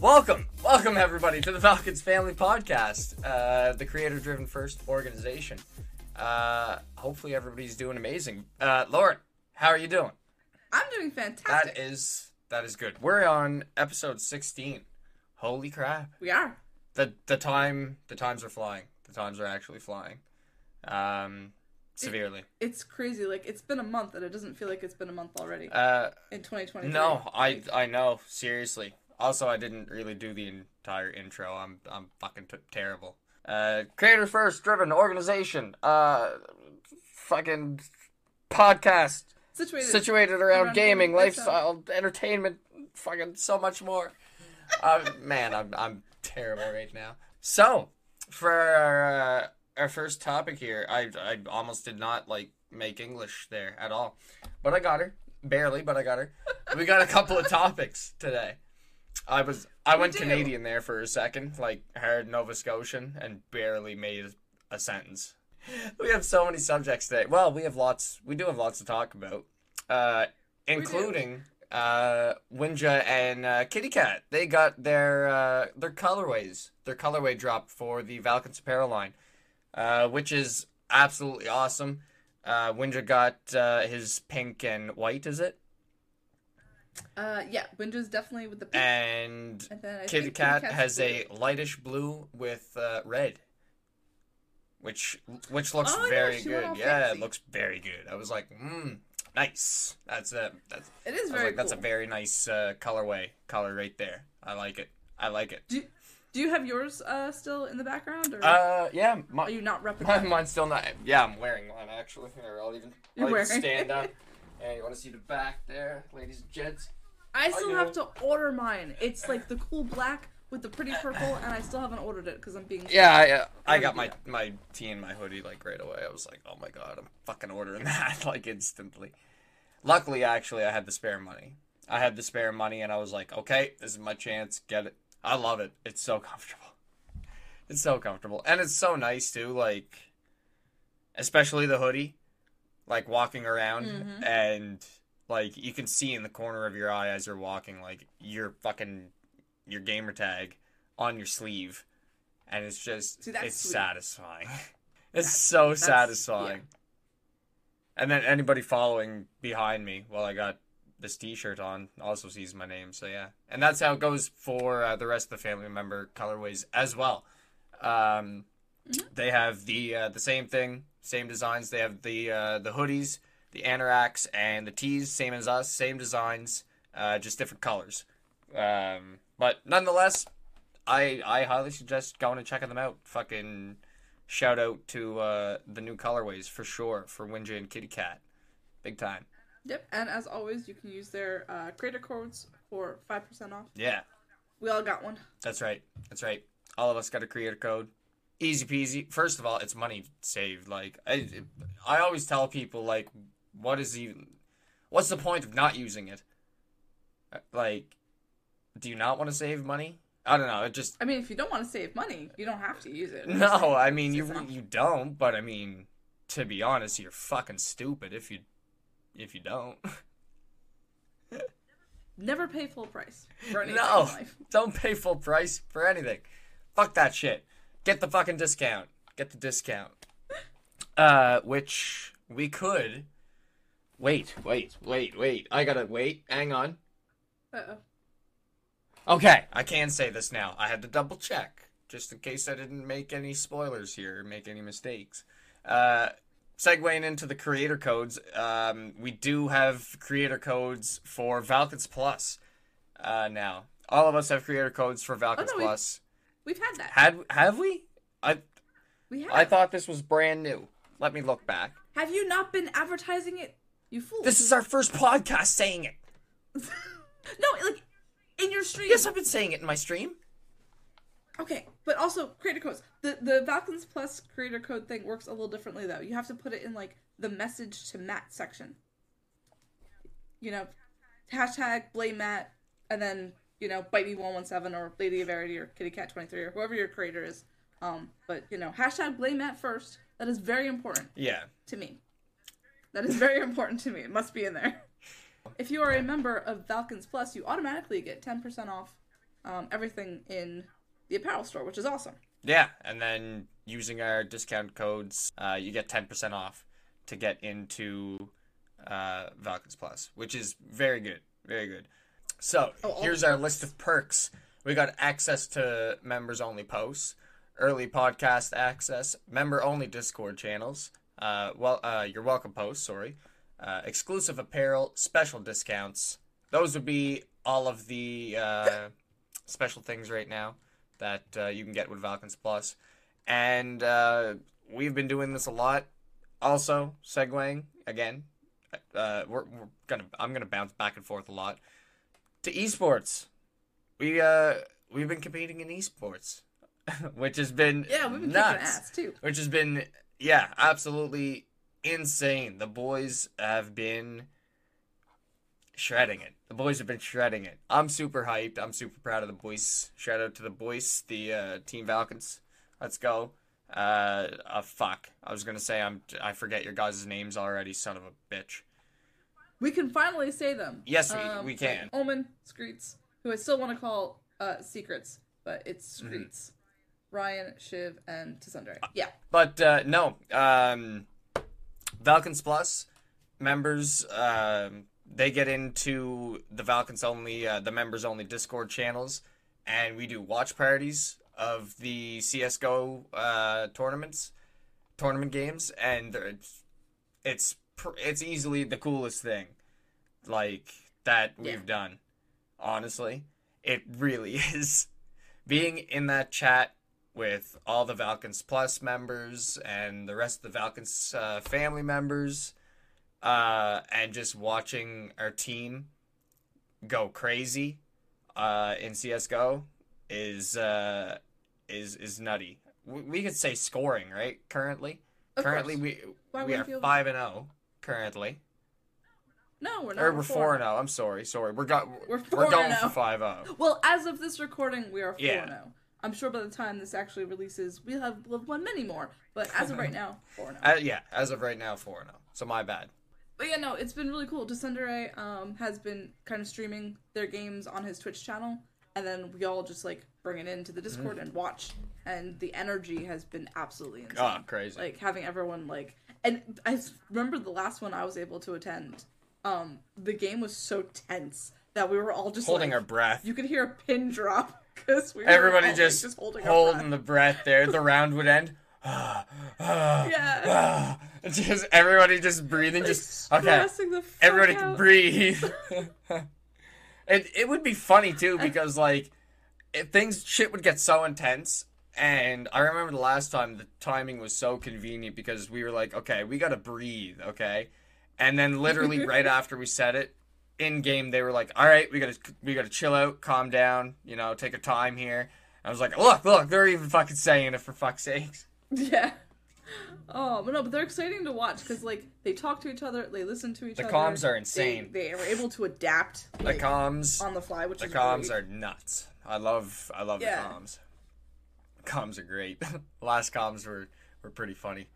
Welcome, welcome everybody to the Valkence Family Podcast, uh, the creator-driven first organization. Uh, hopefully everybody's doing amazing. Uh, Lauren, how are you doing? I'm doing fantastic. That is that is good. We're on episode 16. Holy crap! we are. The the time the times are flying. The times are actually flying, um, severely. It's crazy. Like it's been a month, and it doesn't feel like it's been a month already Uh, in 2020. no, I I know seriously. Also, I didn't really do the entire intro. I'm I'm fucking t- terrible. Uh, creator first driven organization. Uh, fucking podcast situated. situated around, Around gaming, lifestyle, entertainment, fucking so much more. uh, man, I'm I'm terrible right now. So, for our, uh, our first topic here, I I almost did not like make English there at all, but I got her barely, but I got her. We got a couple of topics today. I was I went. Canadian there for a second, like heard Nova Scotian, and barely made a sentence. We have so many subjects today. Well, we have lots. We do have lots to talk about, uh, including uh, Winja and uh, Kittykat. They got their uh, their colorways, their colorway drop for the Valkence apparel line, uh, which is absolutely awesome. Uh, Winja got uh, his pink and white. Is it? Uh, yeah, Windows definitely with the pink. And and Kittykat has a lightish blue with uh, red, which which looks Oh, very went good. Yeah, it looks very good. I was like, mm, nice. That's a that's. It is very like, that's a very nice uh, colorway color right there. I like it. I like it. Do, do you have yours uh still in the background, or Uh, yeah, are you not repping? my that? mine's still not. Yeah, I'm wearing one actually. Here, I'll even, I'll even stand up. Hey, you want to see the back there, ladies and gents? I still do. have to order mine. It's like the cool black with the pretty purple, and I still haven't ordered it because I'm being. Yeah, I, uh, I got my that. my tee and my hoodie like right away. I was like, oh my god, I'm fucking ordering that like instantly. Luckily, actually, I had the spare money. I had the spare money, and I was like, okay, this is my chance. Get it. I love it. It's so comfortable. It's so comfortable, and it's so nice too. Like, especially the hoodie, like walking around Mhm. and like you can see in the corner of your eye as you're walking, like your fucking your gamer tag on your sleeve, and it's just See, it's sweet. satisfying. it's so that's- satisfying. And then anybody following behind me while I got this T-shirt on also sees my name. So yeah, and that's how it goes for uh, the rest of the family member colorways as well. Um, They have the uh, the same thing, same designs. They have the uh, the hoodies, the anoraks, and the tees, same as us, same designs, uh, just different colors. Um, but nonetheless, I I highly suggest going and checking them out. Fucking shout out to uh, the new colorways for sure for Winja and Kittykat, big time. Yep, and as always, you can use their uh, creator codes for five percent off. Yeah, We all got one. that's right. That's right. All of us got a creator code. Easy peasy. First of all, it's money saved. Like I, I always tell people, like, what is even, what's the point of not using it? Like, do you not want to save money? I don't know. It just I mean, if you don't want to save money, you don't have to use it. no. I mean, you you don't. But I mean, to be honest, you're fucking stupid if you if you don't. Never pay full price for anything No, don't pay full price for anything. Fuck that shit. Get the fucking discount. Get the discount. Uh, which we could. Wait, wait, wait, wait. I gotta wait. Hang on. Uh-oh. Okay, I can say this now. I had to double check just in case I didn't make any spoilers here make any mistakes. Uh, segueing into the creator codes, um, we do have creator codes for Valkence Plus uh, now. All of us have creator codes for Valkence no, we- Plus. We've had that. Had have we? I we have. I thought this was brand new. Let me look back. Have you not been advertising it? You fool. This is our first podcast saying it. no, like in your stream. Yes, I've been saying it in my stream. Okay, but also creator codes. The the Valkence Plus creator code thing works a little differently though. You have to put it in like the message to Matt section. You know, hashtag blame Matt, and then you know bite me one one seven or Lady Everity or Kittykat twenty three or whoever your creator is. Um, but you know, hashtag blame Matt first. That is very important Yeah. to me. That is very important to me. It must be in there. If you are a member of Valkence Plus, you automatically get 10% off um, everything in the apparel store, which is awesome. Yeah, and then using our discount codes, uh, you get ten percent off to get into uh, Valkence Plus, which is very good, very good. So Oh, here's our list of perks. We got access to members only posts, early podcast access, member only Discord channels, uh, well, uh, your welcome posts, sorry, uh, exclusive apparel, special discounts. Those would be all of the uh, special things right now that uh, you can get with Valkence Plus. And uh, we've been doing this a lot. Also, segueing again, uh, we're, we're gonna I'm gonna bounce back and forth a lot to esports. We uh we've been competing in esports, which has been Yeah, we've been nuts. ass too. which has been yeah absolutely insane. The boys have been shredding it. The boys have been shredding it. I'm super hyped. I'm super proud of the boys. Shout out to the boys the uh, team Valkence. Let's go. Uh, uh fuck. I was gonna say i'm i forget your guys' names already son of a bitch We can finally say them. Yes, we- we can. Omen, Screets, who I still want to call uh, Secrets, but it's Mm-hmm. Ryan, Shiv, and Tsundere. Yeah. But uh, no, um, Valkence Plus members um, they get into the Valkence only, uh, the members only Discord channels, and we do watch parties of the CS:GO uh, tournaments, tournament games, and it's it's it's easily the coolest thing, like that we've done. Honestly, it really is. Being in that chat with all the Valkence Plus members and the rest of the Valkence uh, family members, uh, and just watching our team go crazy uh, in CS:GO is uh, is is nutty. We, we could say scoring right currently. Of currently, course. we Why we are five and zero currently. No, we're not. Or we're four and zero. I'm sorry, sorry. We're got We're we're going and for five zero. Well, as of this recording, we are 4 Yeah. now. I'm sure by the time this actually releases, we'll have, we'll have won many more. But as of right now, 4 now. Uh, yeah, as of right now, four and zero. So my bad. But yeah, no, it's been really cool. Tsundere um, has been kind of streaming their games on his Twitch channel, and then we all just like bring it into the Discord Mm-hmm. and watch. And the energy has been absolutely insane. Oh, crazy. Like having everyone like, and I remember the last one I was able to attend. Um, the game was so tense that we were all just Holding like, our breath. You could hear a pin drop because we Everybody all, like, just, just holding, holding breath. the breath there. The round would end. Yeah. Just everybody just breathing. Like, just okay. stressing the fuck Everybody can out. breathe. it it would be funny too because like if things shit would get so intense. And I remember the last time the timing was so convenient because we were like, okay, we gotta breathe, okay. And then literally right after we said it, in game they were like, all right, we gotta we gotta chill out, calm down, you know, take a time here. I was like, look, look, they're even fucking saying it for fuck's sakes. Yeah. Oh, but no, but they're exciting to watch because like they talk to each other, they listen to each The other. comms are insane. They, are able to adapt The comms, on the fly, which the comms great. are nuts. I love, I love Yeah. the comms. Comms are great. Last comms were were pretty funny.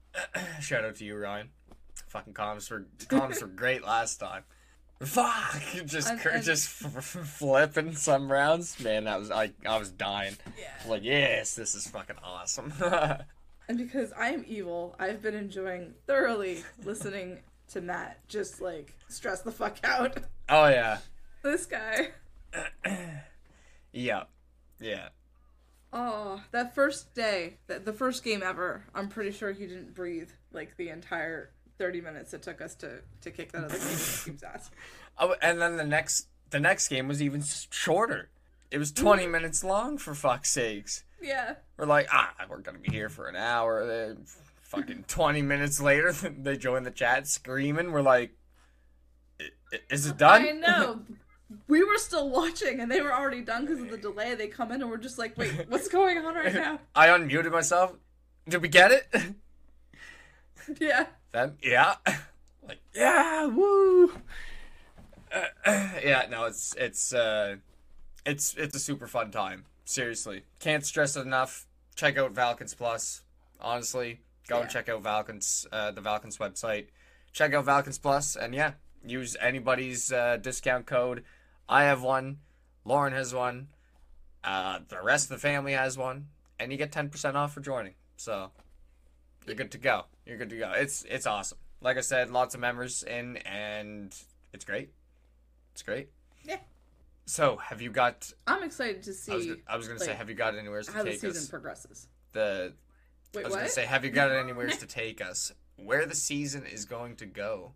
Shout out to you, Ryan. Fucking comms were comms were great last time. Fuck, just cr- and- just f- f- flipping some rounds. Man, that was I I was dying. Yeah. Like yes, this is fucking awesome. And because I am evil, I've been enjoying thoroughly listening to Matt just like stress the fuck out. oh yeah, This guy. yeah, yeah. Oh, that first day, that the first game ever, I'm pretty sure he didn't breathe like the entire 30 minutes it took us to to kick that other game team's ass. Oh, and then the next the next game was even shorter. It was 20 Mm-hmm. minutes long for fuck's sakes. Yeah. We're like, ah, we're gonna be here for an hour. Then fucking 20 minutes later, they join the chat screaming. We're like, "I- i- is it done? I know. We were still watching and they were already done because of the delay. They come in and we're just like, wait, what's going on right now? I unmuted myself. Did we get it? Yeah. then yeah, like yeah, woo. Uh, yeah, no, it's it's uh, it's it's a super fun time. Seriously, can't stress it enough. Check out Valkence Plus. Honestly, go and check out Valkence, uh, the Valkence website. Check out Valkence Plus, and yeah, use anybody's uh, discount code. I have one. Lauren has one. Uh, the rest of the family has one, and you get ten percent off for joining. So you're good to go. You're good to go. It's it's awesome. Like I said, lots of members in, and it's great. It's great. Yeah. So, have you got? I'm excited to I was, see I was gonna say, have you got anywhere to take us? how the season us? progresses. The Wait, I was what? gonna say, have you got anywhere to take us? Where the season is going to go?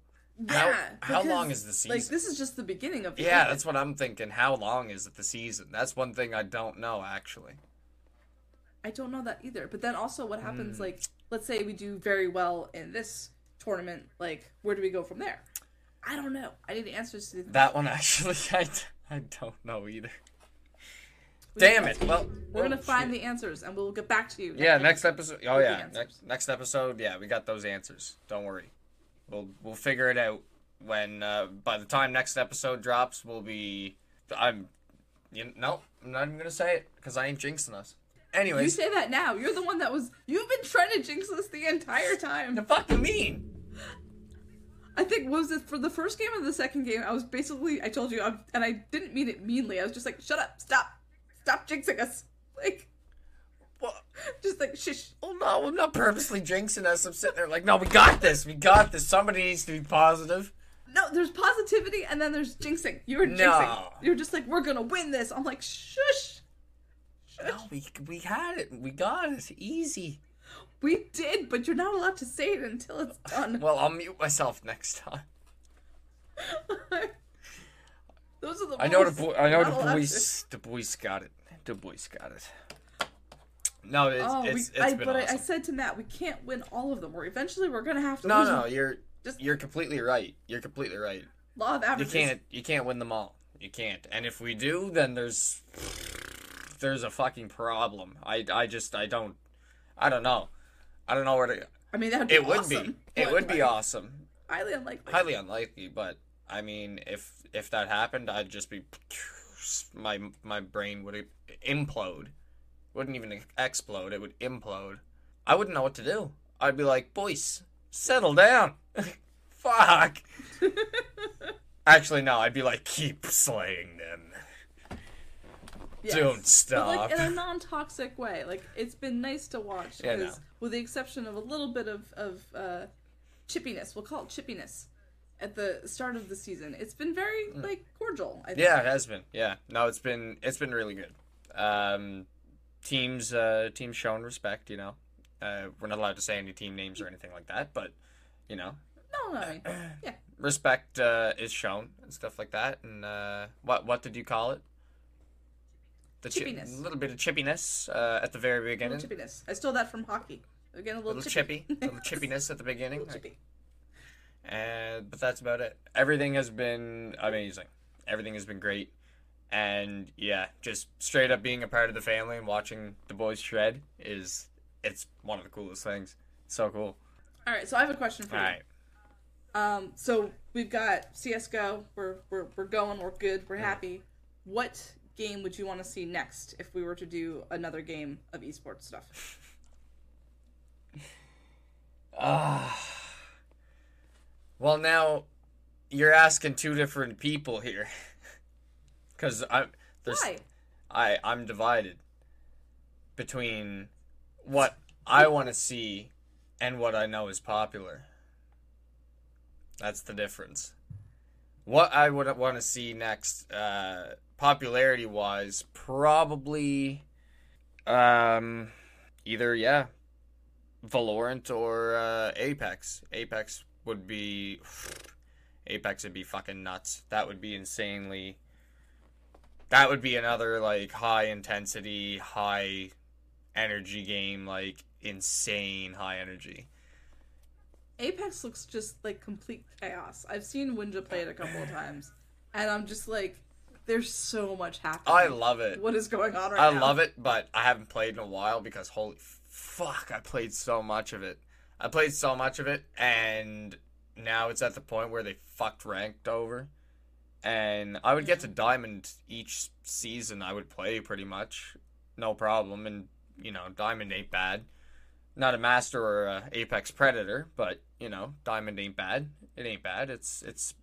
How- yeah. how long because, is the season? Like this is just the beginning of. the Yeah, season. that's what I'm thinking. How long is it the season? That's one thing I don't know actually. I don't know that either. But then also, what happens? Hmm. Like, let's say we do very well in this tournament. Like, where do we go from there? I don't know. I need answers to these. That one actually, I, I don't know either. We- Damn it! Well, We're gonna oh, find shit. the answers, and we'll get back to you. Yeah, next episode. Oh yeah, next next episode. Yeah, we got those answers. Don't worry. We'll we'll figure it out when uh, by the time next episode drops. We'll be. I'm. You no, I'm not even gonna say it because I ain't jinxing us. Anyways, you say that now. You're the one that was. You've been trying to jinx us the entire time. the time. fucking mean. I think was it for the first game or the second game? I was basically. I told you, I'm, and I didn't mean it meanly. I was just like, "Shut up! Stop! Stop jinxing us!" Like, just like shush. oh no, I'm not purposely jinxing us. I'm sitting there like, no, we got this. We got this. Somebody needs to be positive. No, there's positivity, and then there's jinxing. You were jinxing. No. You're just like, "We're gonna win this." I'm like, "Shush." Shush. No, we we had it. We got it. Easy. We did, but you're not allowed to say it until it's done. Well, I'll mute myself next time. Those are the. I know the boy. I know the boys. The boys got it. The boys got it. No, it's Oh, it's, we, it's I, but I, I said to Matt, we can't win all of them. Or eventually, we're gonna have to. no, lose no, them. you're Just- you're completely right. You're completely right. law of averages. You can't you can't win them all. You can't. And if we do, then there's there's a fucking problem. I I just I don't I don't know. I don't know where to. I mean, that would be It would awesome, be. It would be awesome. highly unlikely. highly unlikely but i mean if if that happened i'd just be my my brain would implode wouldn't even explode it would implode i wouldn't know what to do i'd be like boys settle down fuck actually no i'd be like keep slaying them Yes. don't stop. But like in a non-toxic way. Like it's been nice to watch Yeah, no. with the exception of a little bit of of uh, chippiness, we'll call it chippiness, at the start of the season, it's been very like cordial. I think. Mm. Yeah, it has been. Yeah, no, it's been it's been really good. Um, teams uh, teams shown respect. You know, uh, we're not allowed to say any team names or anything like that, but you know, No, no, I mean, yeah. respect uh, is shown and stuff like that. And uh, what what did you call it? The chi- Chippiness. little bit of chippiness uh, at the very Little beginning. chippiness. I stole that from hockey. Again, a little, little chippy, chippy. little chippiness at the beginning. Little chippy. and but that's about it. Everything has been amazing. Everything has been great, and yeah, just straight up being a part of the family and watching the boys shred is it's one of the coolest things. so cool. All right, so I have a question for All you. right, Um, so we've got CS:GO. We're we're we're going. We're good. We're happy. What game would you want to see next if we were to do another game of esports stuff? Ah. well, now you're asking two different people here, because I'm there's Why? I I'm divided between what I want to see and what I know is popular. That's the difference. What I would want to see next, uh, popularity wise, probably, um, either yeah, Valorant or uh, Apex. Apex would be, Apex would be fucking nuts. That would be insanely that would be another like high intensity, high energy game, like insane high energy. Apex looks just like complete chaos. I've seen Winja play it a couple of times, and I'm just like, there's so much happening. I love it. What is going on right I now? love it, but I haven't played in a while because holy fuck, I played so much of it. I played so much of it, and now it's at the point where they fucked ranked over. And I would get to diamond each season. I would play pretty much, no problem. And you know, diamond ain't bad. Not a master or a apex predator, but you know, diamond ain't bad. It ain't bad. It's it's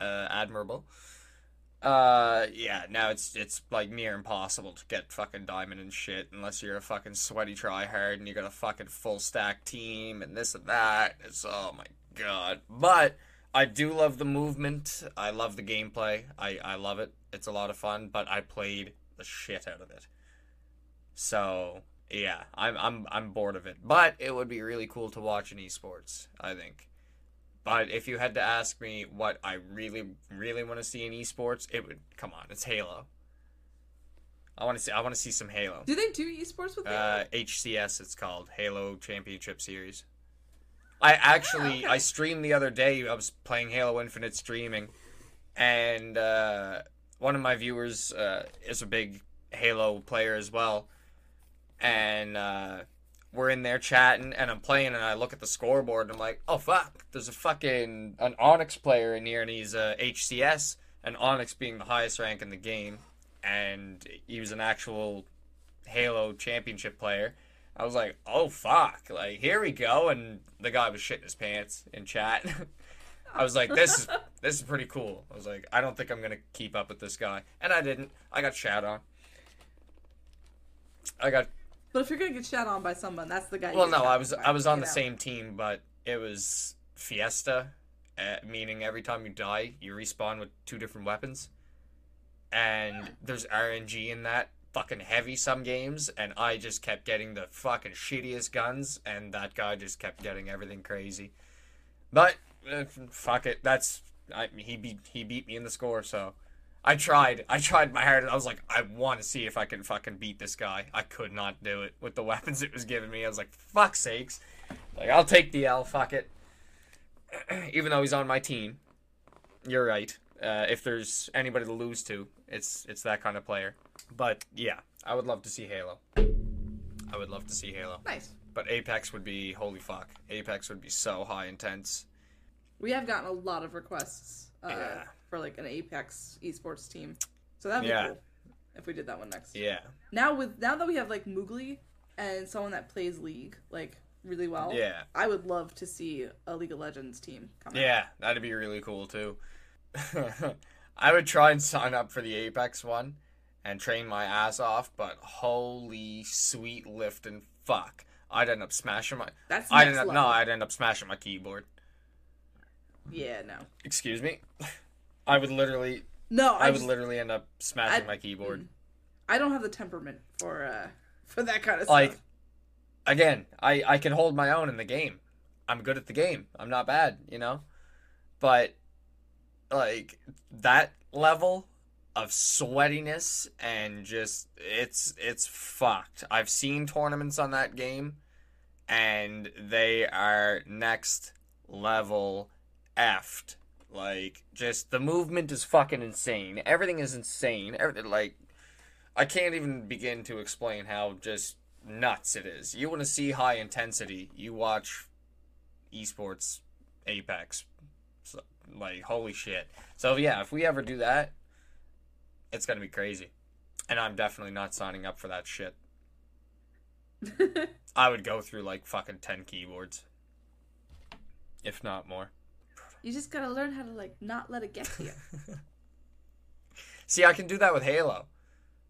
uh, admirable. Uh, yeah. Now it's it's like near impossible to get fucking diamond and shit unless you're a fucking sweaty tryhard and you got a fucking full stack team and this and that. It's oh my god. But I do love the movement. I love the gameplay. I I love it. It's a lot of fun. But I played the shit out of it. So yeah, I'm I'm I'm bored of it. But it would be really cool to watch in esports. I think. But if you had to ask me what I really, really want to see in esports, it would come on. It's Halo. I want to see. I want to see some Halo. Do they do esports with Uh, HCS, it's called Halo Championship Series. I actually. I streamed the other day. I was playing Halo Infinite streaming, and uh, one of my viewers uh, is a big Halo player as well, and uh, we're in there chatting, and I'm playing, and I look at the scoreboard, and I'm like, oh fuck, there's a fucking an Onyx player in here, and he's uh, HCS, and Onyx being the highest rank in the game, and he was an actual Halo championship player. I was like, oh fuck, like here we go, and the guy was shitting his pants in chat. I was like, this is this is pretty cool. I was like, I don't think I'm gonna keep up with this guy, and I didn't. I got shat on. I got But if you're gonna get shot on by someone, that's the guy. well, no, I was by, I was on the know? same team, but it was Fiesta, uh, meaning every time you die, you respawn with two different weapons, and there's RNG in that fucking heavy some games, and I just kept getting the fucking shittiest guns, and that guy just kept getting everything crazy. But uh, fuck it, that's I, he beat he beat me in the score, so. I tried. I tried my hardest. I was like, I want to see if I can fucking beat this guy. I could not do it with the weapons it was giving me. I was like, fuck sakes. Like, I'll take the L. Fuck it. Even though he's on my team. You're right. Uh, if there's anybody to lose to, it's it's that kind of player. But yeah, I would love to see Halo. I would love to see Halo. Nice. But Apex would be holy fuck. Apex would be so high intense. We have gotten a lot of requests uh, Yeah. for like an Apex esports team, so that'd be Yeah. cool if we did that one next. Yeah. Now with now that we have like Moogly and someone that plays League like really well, Yeah. I would love to see a League of Legends team come out. Yeah, that'd be really cool too. I would try and sign up for the Apex one and train my ass off, but holy sweet lift and fuck. I'd end up smashing my That's I'd end up, level. no, I'd end up smashing my keyboard. Yeah, no, Excuse me. I would literally no. I, I, would just, literally end up smashing I- my keyboard. I don't have the temperament for uh for that kind of Like stuff. Like again, I I can hold my own in the game. I'm good at the game. I'm not bad, you know? But like that level of sweatiness and just it's it's fucked. I've seen tournaments on that game and they are next level effed. Like just the movement is fucking insane. Everything is insane. Everything like I can't even begin to explain how just nuts it is. You want to see high intensity, you watch esports Apex. Like holy shit. So yeah, if we ever do that, it's gonna be crazy, and I'm definitely not signing up for that shit. I would go through like fucking ten keyboards, if not more. you just gotta learn how to like not let it get to you. See, I can do that with Halo.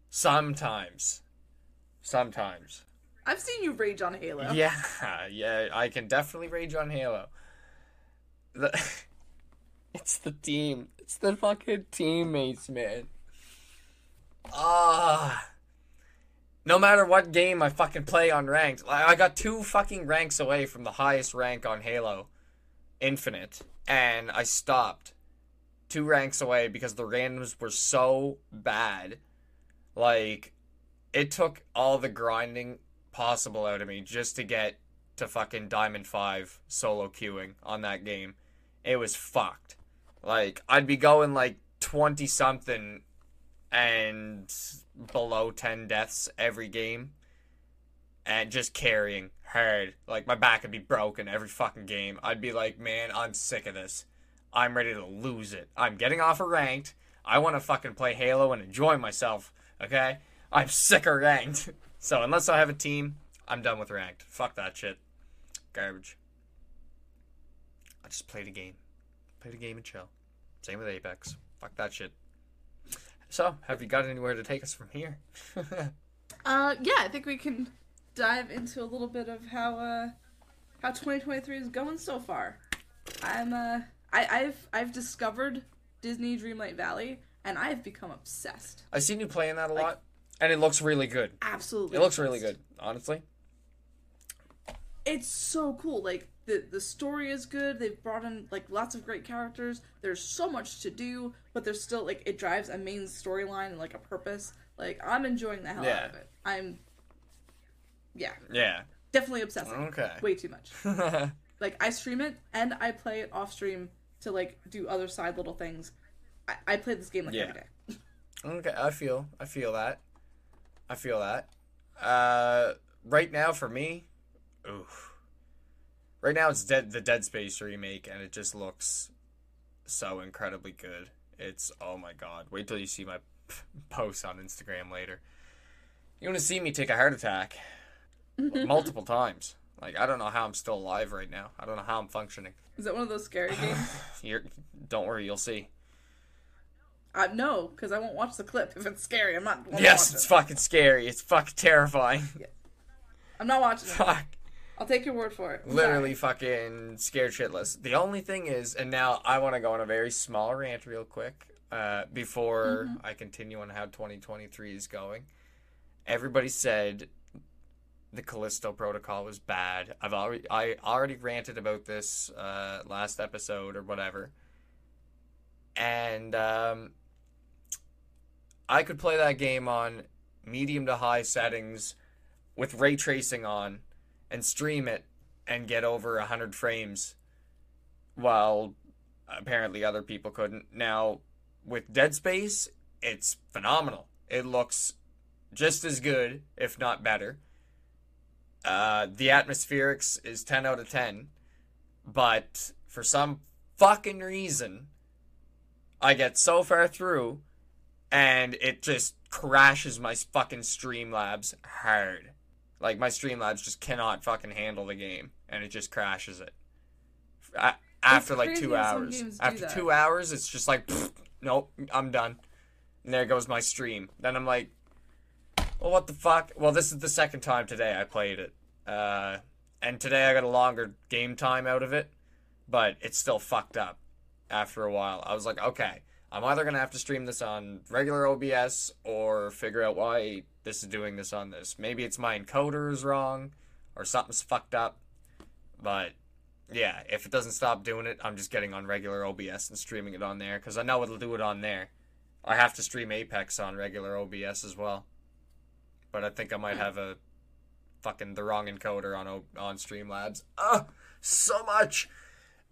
Sometimes. Sometimes. I've seen you rage on Halo. Yeah, yeah, I can definitely rage on Halo. The, it's the team. It's the fucking teammates, man. Ah. no matter what game I fucking play on ranked, I got two fucking ranks away from the highest rank on Halo Infinite, and I stopped two ranks away because the randoms were so bad. Like, it took all the grinding possible out of me just to get to fucking Diamond 5 solo queuing on that game. It was fucked. Like, I'd be going like 20 something and below 10 deaths every game and just carrying hard. Like, my back would be broken every fucking game. I'd be like, man, I'm sick of this. I'm ready to lose it. I'm getting off of ranked. I want to fucking play Halo and enjoy myself, okay? I'm sick of ranked. So unless I have a team, I'm done with ranked. Fuck that shit. Garbage. I just play the game. Play the game and chill. Same with Apex. Fuck that shit. So, have you got anywhere to take us from here? Uh, yeah, I think we can dive into a little bit of how uh how 2023 is going so far. I'm uh I, I've I've discovered Disney Dreamlight Valley and I've become obsessed. I've seen you playing that a lot, and it looks really good. Absolutely, It looks really good, honestly. It's so cool. Like the the story is good. They've brought in like lots of great characters. There's so much to do, but there's still like it drives a main storyline and like a purpose. Like I'm enjoying the hell Yeah. out of it. I'm yeah, Yeah. definitely obsessing. Okay. Way too much. like I stream it and I play it off stream to like do other side little things. I, I play this game like Yeah. every day. Okay, I feel, I feel that, I feel that. Uh, right now for me, oof. Right now it's dead, the Dead Space remake, and it just looks so incredibly good. It's oh my god! Wait till you see my posts on Instagram later. You're gonna see me take a heart attack multiple times. Like I don't know how I'm still alive right now. I don't know how I'm functioning. Is that one of those scary games? You're, don't worry, you'll see. Uh, no, because I won't watch the clip if it's scary. I'm not. Yes, watch it's it. fucking scary. It's fucking terrifying. I'm not watching it. I'll take your word for it. I'm literally fucking scared shitless. The only thing is, and now I want to go on a very small rant real quick uh, before I continue on how 2023 is going. Everybody said the Callisto Protocol was bad. I've already I already ranted about this uh, last episode or whatever, and um, I could play that game on medium to high settings with ray tracing on and stream it and get over 100 frames while apparently other people couldn't. Now, with Dead Space, it's phenomenal. It looks just as good, if not better. Uh, the atmospherics is 10 out of 10, but for some fucking reason, I get so far through and it just crashes my fucking Streamlabs hard. Like my Streamlabs just cannot fucking handle the game, and it just crashes it. A- After like two hours. After that. two hours, it's just like, "Pfft, nope, I'm done. And there goes my stream. Then I'm like, well, what the fuck? Well, this is the second time today I played it, uh, and today I got a longer game time out of it, but it's still fucked up. After a while, I was like, okay, I'm either gonna have to stream this on regular OBS or figure out why this is doing this on this. Maybe it's my encoder is wrong or something's fucked up. But yeah, if it doesn't stop doing it, I'm just getting on regular OBS and streaming it on there because I know it'll do it on there. I have to stream Apex on regular OBS as well. But I think I might have a fucking the wrong encoder on O- on Streamlabs. Ugh, so much.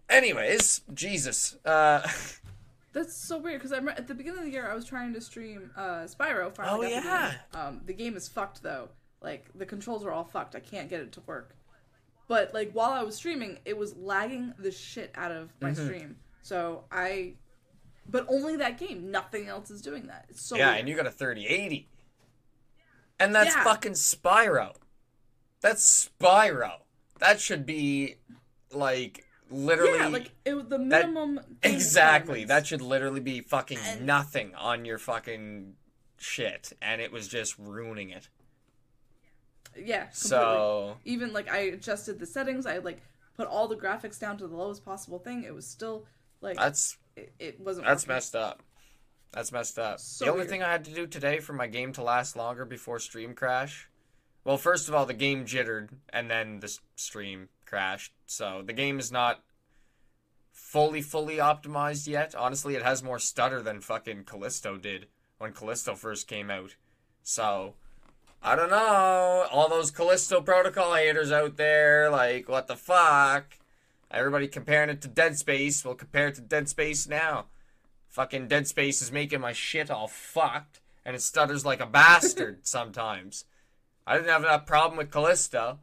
Anyways, Jesus. Uh That's so weird because I remember at the beginning of the year I was trying to stream uh, Spyro. Finally Oh, got the yeah. game. Um, the game is fucked though. Like the controls are all fucked. I can't get it to work. But like while I was streaming, it was lagging the shit out of my Mm-hmm. stream. So I, but only that game. Nothing else is doing that. It's so Yeah, weird. and you got a 3080. And that's Yeah. fucking Spyro. That's Spyro. That should be like literally yeah, like it was the minimum. game exactly. That should literally be fucking And- nothing on your fucking shit and it was just ruining it. yeah. Completely. So, even like I adjusted the settings. I like put all the graphics down to the lowest possible thing. It was still like that's it, it wasn't. That's working. messed up. That's messed up. So the only weird. thing I had to do today for my game to last longer before stream crash. Well, first of all, the game jittered and then the stream crashed. So the game is not fully, fully optimized yet. Honestly, it has more stutter than fucking Callisto did when Callisto first came out. So I don't know. All those Callisto Protocol haters out there, like, what the fuck? Everybody comparing it to Dead Space. We'll compare it to Dead Space now. Fucking Dead Space is making my shit all fucked, and it stutters like a bastard sometimes. I didn't have that problem with Callisto.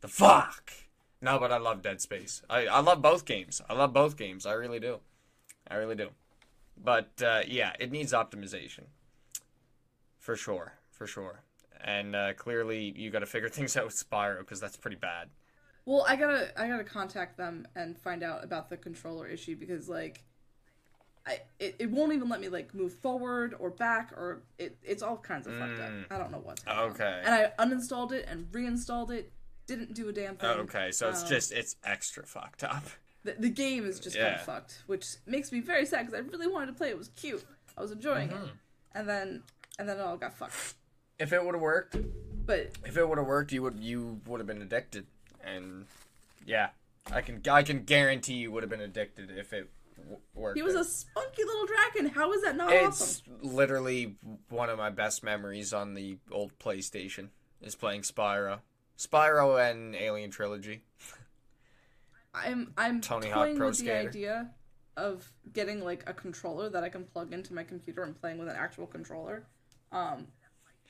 The fuck? No, but I love Dead Space. I, I love both games. I love both games. I really do. I really do. But uh, yeah, it needs optimization. For sure. For sure. And uh, clearly, you got to figure things out with Spyro because that's pretty bad. Well, I gotta I gotta contact them and find out about the controller issue because like I it, it won't even let me like move forward or back or it it's all kinds of fucked up. Mm. I don't know what's going on. Okay. And I uninstalled it and reinstalled it. Didn't do a damn thing. Okay, so it's Um, just it's extra fucked up. the, the game is just kind of fucked, which makes me very sad because I really wanted to play. It was cute. I was enjoying Mm-hmm. it, and then and then it all got fucked. If it would have worked, But if it would have worked, you would you would have been addicted, and yeah, I can I can guarantee you would have been addicted if it w- worked. he was a spunky little dragon. How is that not It's awesome? literally one of my best memories on the old PlayStation is playing Spyro, Spyro and Alien Trilogy. I'm I'm Tony Hawk Pro with Skater. the idea of getting like a controller that I can plug into my computer and playing with an actual controller, um,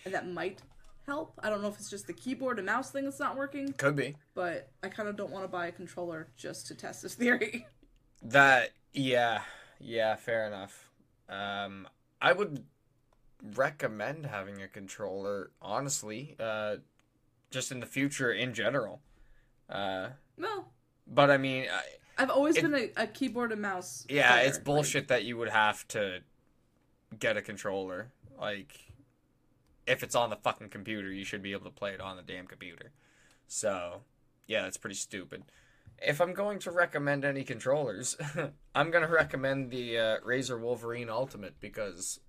and that might help. I don't know if it's just the keyboard and mouse thing that's not working, Could be but I kind of don't want to buy a controller just to test this theory. that. Yeah, yeah, fair enough. Um, I would recommend having a controller, honestly. Uh, just in the future in general. Uh, no, but I mean, I, I've always It- been a, a keyboard and mouse. Yeah, player, it's like- bullshit that you would have to get a controller. Like, if it's on the fucking computer, you should be able to play it on the damn computer. So, yeah, that's pretty stupid. If I'm going to recommend any controllers, I'm going to recommend the uh, Razer Wolverine Ultimate because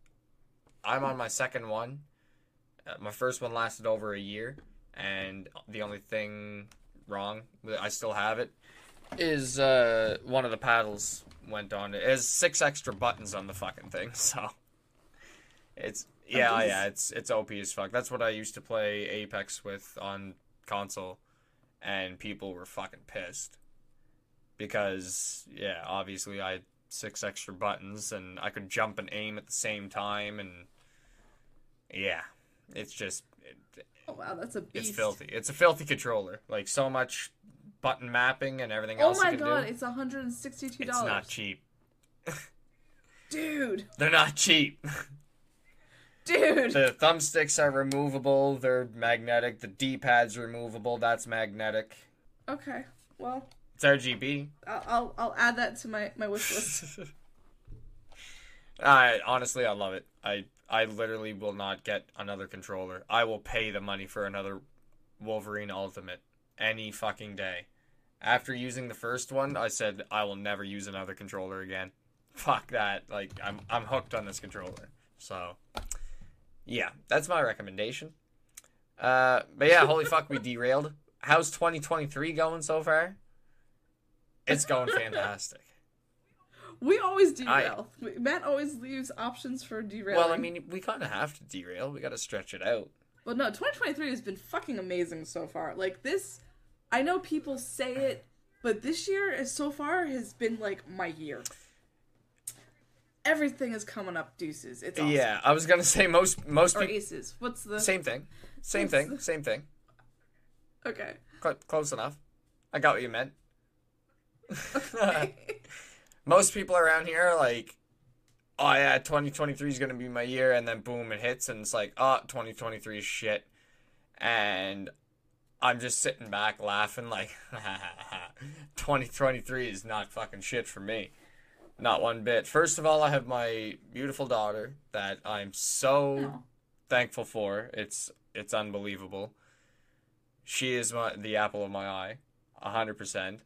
I'm on my second one. Uh, my first one lasted over a year, and the only thing wrong, I still have it, is uh, one of the paddles went on. It has six extra buttons on the fucking thing, so it's yeah, yeah, it's it's OP as fuck. That's what I used to play Apex with on console, and people were fucking pissed because yeah, obviously I had six extra buttons and I could jump and aim at the same time, and yeah, it's just it, Oh wow, that's a beast. it's filthy. It's a filthy controller. Like so much button mapping and everything Oh else Oh my god, do. it's hundred and sixty-two It's dollars. not cheap. dude, They're not cheap. dude. the thumbsticks are removable. They're magnetic. The D-pad's removable. That's magnetic. Okay, well, It's RGB. I'll I'll, I'll add that to my my wish list. I honestly, I love it. I I literally will not get another controller. I will pay the money for another Wolverine Ultimate any fucking day. After using the first one, I said I will never use another controller again. Fuck that. Like I'm I'm hooked on this controller. So yeah, that's my recommendation. Uh but yeah, holy fuck, we derailed. How's 2023 going so far? It's going fantastic. We always derail. Matt always leaves options for derailing. Well, I mean, we kind of have to derail. We got to stretch it out. Well, no, 2023 has been fucking amazing so far. Like this, I know people say it, but this year is so far has been like my year. Everything is coming up deuces. It's awesome. Yeah, I was gonna say most most Or people. aces. What's the Same thing, same What's thing, the- same thing. Okay. Cl- close enough. I got what you meant. Okay. most people around here are like, "Oh yeah, 2023 is gonna be my year," and then boom, it hits, and it's like, "Oh, 2023 is shit," and I'm just sitting back laughing like, 2023 is not fucking shit for me. Not one bit. First of all, I have my beautiful daughter that I'm so Oh. thankful for. It's it's unbelievable. She is my, the apple of my eye, a hundred percent.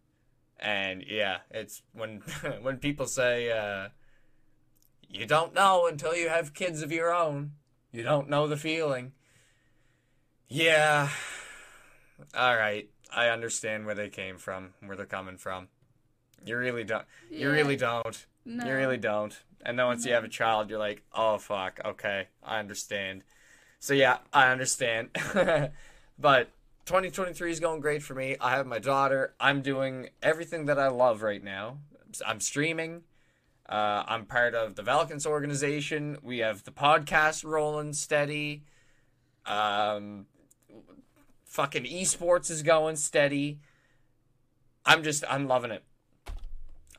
And yeah, it's when when people say uh, you don't know until you have kids of your own. You don't know the feeling. Yeah. All right. I understand where they came from, where they're coming from. You really don't. You Yeah. really don't. No. You really don't. And then once you have a child, you're like, oh fuck, okay, I understand. So yeah, I understand. but 2023 is going great for me. I have my daughter. I'm doing everything that I love right now. I'm streaming. Uh, I'm part of the Valkence organization. We have the podcast rolling steady. Um, fucking esports is going steady. I'm just, I'm loving it.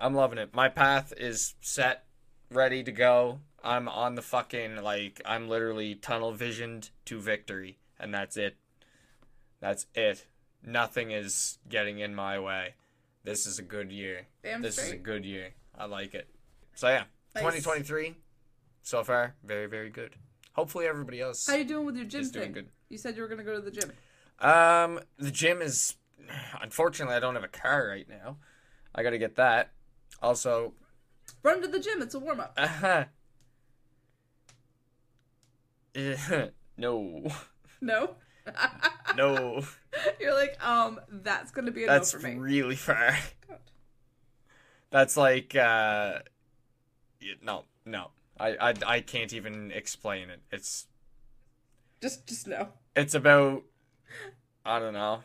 I'm loving it. My path is set, ready to go. I'm on the fucking like I'm literally tunnel visioned to victory, and that's it. That's it. Nothing is getting in my way. This is a good year. Damn this is a good year. I like it. So yeah, Nice. 2023 so far very very good. Hopefully everybody else How you doing with your gym thing? good. You said you were gonna go to the gym. Um, the gym is unfortunately I don't have a car right now. I got to get that. Also, Run to the gym. It's a warm up. uh huh. no, No. no, You're like, um, that's gonna be a that's no for me. really far. God. That's like uh, no, no. I, I I can't even explain it. It's Just, just no. it's about I don't know,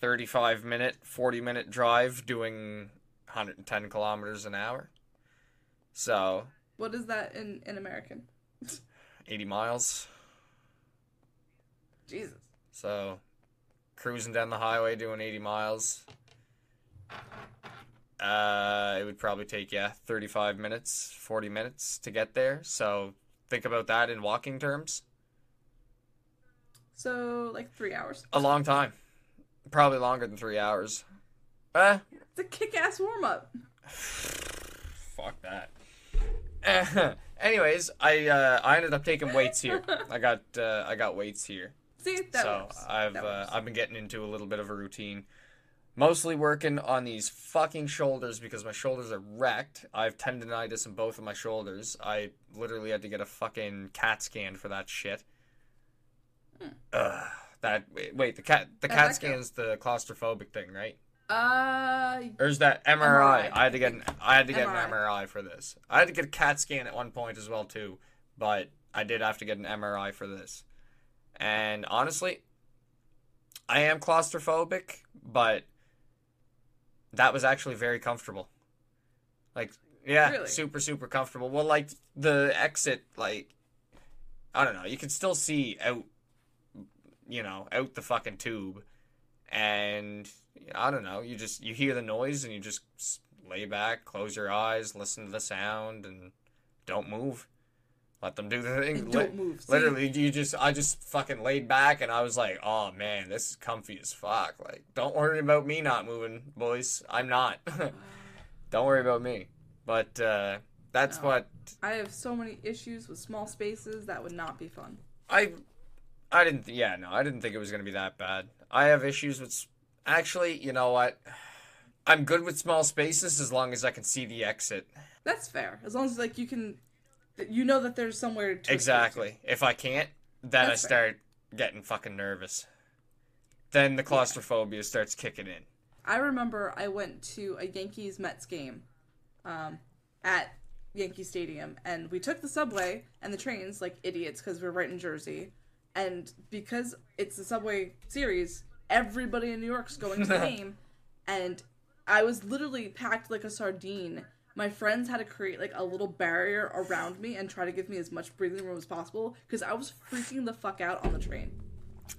thirty five minute, forty minute drive doing hundred and ten kilometers an hour. So What is that in in American? 80 miles. Jesus. So, cruising down the highway doing 80 miles. Uh, it would probably take yeah 35 minutes, 40 minutes to get there. So, think about that in walking terms. So like three hours. A long time. Probably longer than three hours. Eh, It's a kick-ass warm up. fuck that. Anyways, I uh, I ended up taking weights here. I got uh, I got weights here. See, that so works. I've That uh. I've been getting into a little bit of a routine, mostly working on these fucking shoulders because my shoulders are wrecked. I have tendonitis in both of my shoulders. I literally had to get a fucking CAT scan for that shit. Ugh, that wait, wait the cat the CAT scan's the claustrophobic thing, right? Uh, Or is that MRI? MRI, I had to get an I had to get MRI. an MRI for this. I had to get a CAT scan at one point as well too, but I did have to get an MRI for this. And honestly, I am claustrophobic, but that was actually very comfortable. Like, yeah, Really? super super comfortable. Well, like the exit, like I don't know, you can still see out, you know, out the fucking tube, and I don't know, you just you hear the noise and you just lay back, close your eyes, listen to the sound, and don't move. Let them do the thing. don't move. See? Literally, you just I just fucking laid back and I was like, oh man, this is comfy as fuck. Like, don't worry about me not moving, boys. I'm not. don't worry about me. But uh, that's No. what I have so many issues with small spaces that would not be fun. I I didn't yeah, no, I didn't think it was going to be that bad. I have issues with s- actually, you know what? I'm good with small spaces as long as I can see the exit. That's fair. As long as like you can, you know that there's somewhere to. Exactly. If I can't, then That's I start getting fucking nervous. Then the claustrophobia starts kicking in. I remember I went to a Yankees Mets game, um, at Yankee Stadium, and we took the subway and the trains like idiots because we're right in Jersey, and because it's the subway series, everybody in New York's going to the game, and I was literally packed like a sardine. My friends had to create like a little barrier around me and try to give me as much breathing room as possible because I was freaking the fuck out on the train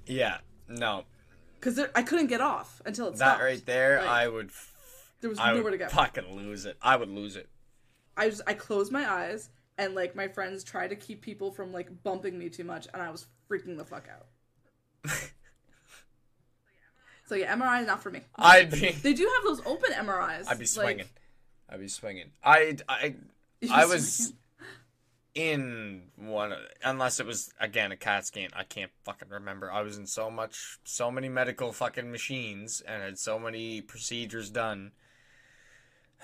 Yeah. No. because I couldn't get off until it That stopped. right there, Like, I would f- there was I nowhere to go. fucking lose it. I would lose it. I just I closed my eyes and like my friends tried to keep people from like bumping me too much and I was freaking the fuck out. so yeah, MRI is not for me. I'd be They do have those open MRIs. I'd be like- swinging. I'd be swinging. I I I was in one, unless it was again a CAT scan. I can't fucking remember. I was in so much, so many medical fucking machines and had so many procedures done,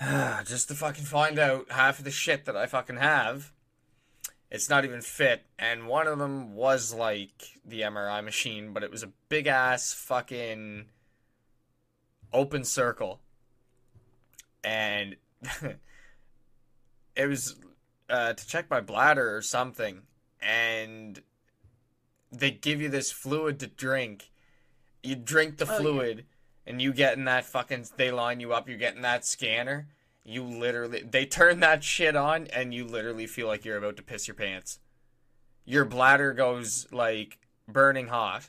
just to fucking find out half of the shit that I fucking have. It's not even fit, and one of them was like the MRI machine, but it was a big ass fucking open circle, and it was uh, to check my bladder or something, and they give you this fluid to drink. You drink the Oh, yeah. fluid, and you get in that fucking. They line you up. You get in that scanner. You literally, they turn that shit on, and you literally feel like you're about to piss your pants. Your bladder goes like burning hot.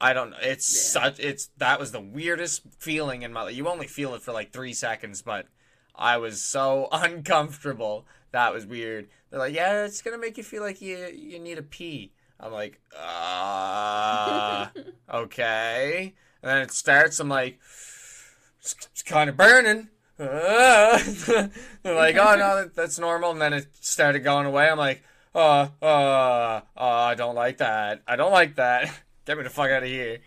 I don't know. It's Yeah. such. It's that was the weirdest feeling in my life. You only feel it for like three seconds, but I was so uncomfortable. That was weird. They're like, yeah, it's gonna make you feel like you you need a pee. I'm like, uh, okay. And then it starts. I'm like, it's, it's kind of burning, uh, they're like, oh no, that, that's normal. And then it started going away. I'm like, uh, uh, uh, I don't like that. I don't like that. Get me the fuck out of here.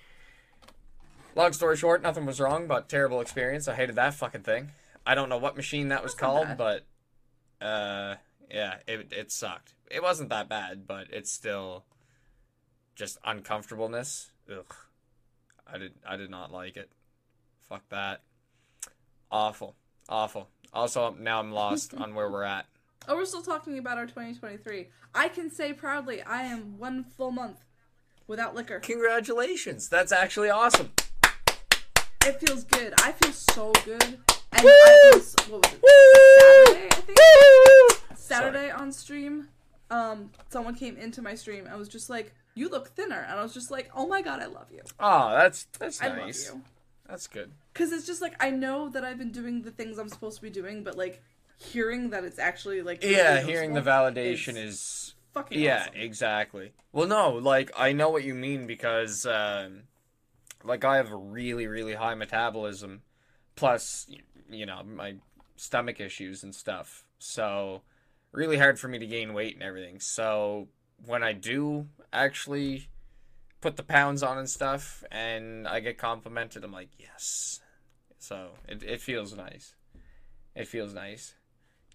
Long story short, nothing was wrong, but terrible experience. I hated that fucking thing. I don't know what machine that was called, bad. but uh, yeah, it it sucked. It wasn't that bad, but it's still just uncomfortableness. Ugh, I did I did not like it. Fuck that. Awful, awful. Also, now I'm lost on where we're at. Oh, we're still talking about our 2023. I can say proudly, I am one full month without liquor. Congratulations, that's actually awesome. It feels good. I feel so good. And I was, what was it? Saturday, I think. Saturday on stream, um, someone came into my stream and was just like, "You look thinner," and I was just like, "Oh my god, I love you. Oh, that's that's I nice. love you." That's good. Because it's just like I know that I've been doing the things I'm supposed to be doing, but like hearing that it's actually like really Yeah, hearing the validation is is fucking yeah, awesome. exactly. Well, no, like I know what you mean because um like I have a really really high metabolism plus you know, my stomach issues and stuff. So really hard for me to gain weight and everything. So when I do actually put the pounds on and stuff and I get complimented, I'm like, "Yes." So it it feels nice. It feels nice.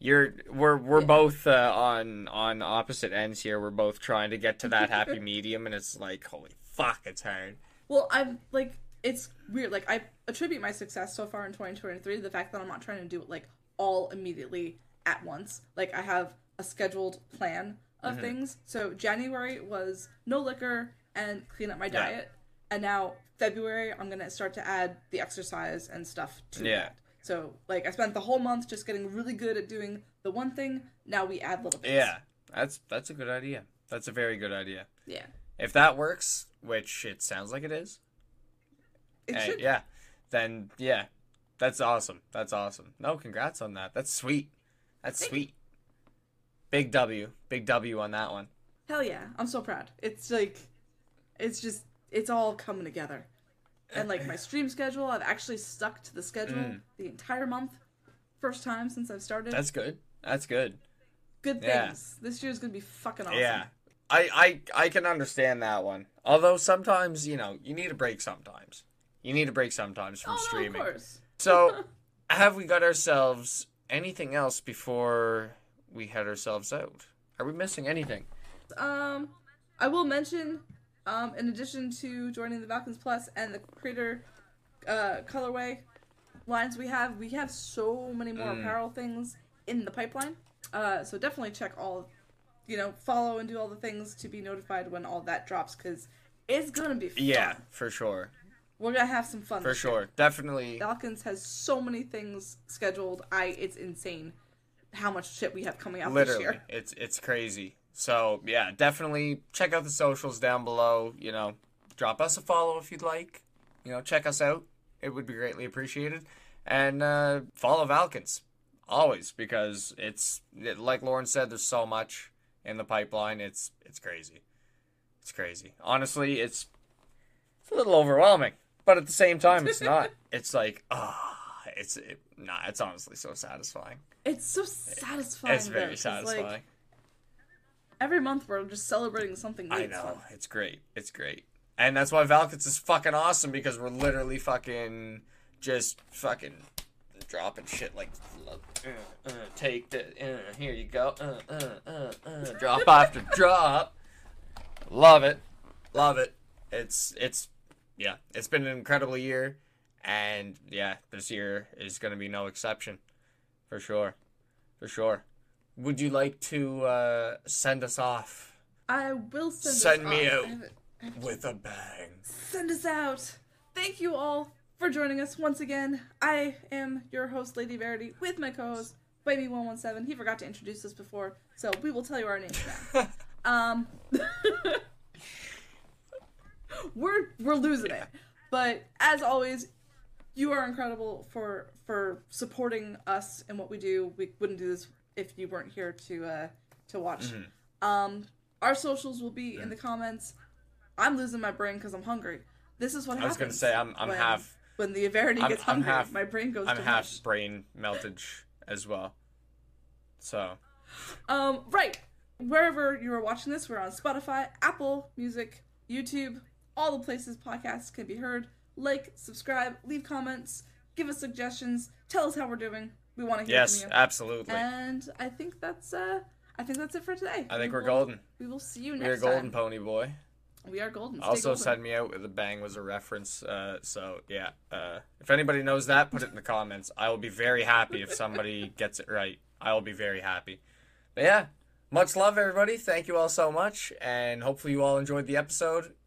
You're we're we're Yeah. both uh, on on opposite ends here. We're both trying to get to that happy medium, and it's like, holy fuck, it's hard. Well, I'm like it's weird. Like I attribute my success so far in 2023 to the fact that I'm not trying to do it like all immediately at once. Like I have a scheduled plan of Mhm. things. So January was no liquor and clean up my Yeah. diet, and now February I'm gonna start to add the exercise and stuff to Yeah. that. So like I spent the whole month just getting really good at doing the one thing. Now we add little bits. Yeah, that's that's a good idea. That's a very good idea. yeah. If that works, which it sounds like it is, It eh, should. yeah, then yeah, that's awesome. That's awesome. No, congrats on that. That's sweet. That's Thank sweet. Big W, big W on that one. Hell yeah, I'm so proud. It's like, it's just, it's all coming together. And like my stream schedule, I've actually stuck to the schedule Mm. the entire month. First time since I've started. That's good. That's good. good yeah. things. This year's gonna be fucking awesome. Yeah. I, I I can understand that one. Although sometimes, you know, you need a break sometimes. You need a break sometimes from Oh, streaming. course. So, have we got ourselves anything else before we head ourselves out? Are we missing anything? Um, I will mention, um, in addition to joining the Valkence Plus and the Creator, uh, colorway lines we have, we have so many more Mm. apparel things in the pipeline. Uh, so definitely check all, you know, follow and do all the things to be notified when all that drops because it's gonna be fun. Yeah, for sure. We're gonna have some fun For this year. sure. Definitely. Valkence has so many things scheduled. I it's insane how much shit we have coming out Literally. this year. It's it's crazy. So, yeah, definitely check out the socials down below, you know. Drop us a follow if you'd like. You know, check us out. It would be greatly appreciated. And uh, follow Valkence always because it's it, like Lauren said. There's so much in the pipeline. It's it's crazy. It's crazy. Honestly, it's it's a little overwhelming, but at the same time, it's not. It's like ah, it's it, nah. It's honestly so satisfying. It's so satisfying. It's though, satisfying. Like, every month we're just celebrating something new. I It's know. fun. It's great. It's great. And that's why Valkence is fucking awesome because we're literally fucking just fucking dropping shit like uh, uh, take the uh, here you go uh, uh, uh, uh, drop after drop. Love it. Love it. It's it's yeah, it's been an incredible year and yeah, this year is going to be no exception. For sure. For sure. Would you like to uh, send us off I will send. Send us me off. out. I have I have with a bang? Send us out. Thank you all for joining us once again. I am your host, Lady Everity, with my co-host, BITE ME 117. He forgot to introduce us before, so we will tell you our names now. Um, we're we're losing it, but as always, you are incredible for for supporting us and what we do. We wouldn't do this if you weren't here to uh to watch. Mhm. Um, our socials will be in the comments. I'm losing my brain because I'm hungry. This is what I happens. I was gonna say I'm I'm when- half when the Verity I'm- gets I'm hungry, half- my brain goes I'm to half mush. brain melted as well. So Um, right. Wherever you are watching this, we're on Spotify, Apple Music, YouTube, all the places podcasts can be heard. Like, subscribe, leave comments, give us suggestions, tell us how we're doing. We want to hear yes, from you. Yes, absolutely. And I think that's uh I think that's it for today. I think We we're will- golden. We will see you next time. We're next golden time. pony boy. We are golden. Stay Also, golden. send me out with a bang was a reference. Uh, so yeah, uh, if anybody knows that, put it in the comments. I will be very happy if somebody gets it right. I will be very happy. But yeah, much love, everybody. Thank you all so much, and hopefully you all enjoyed the episode.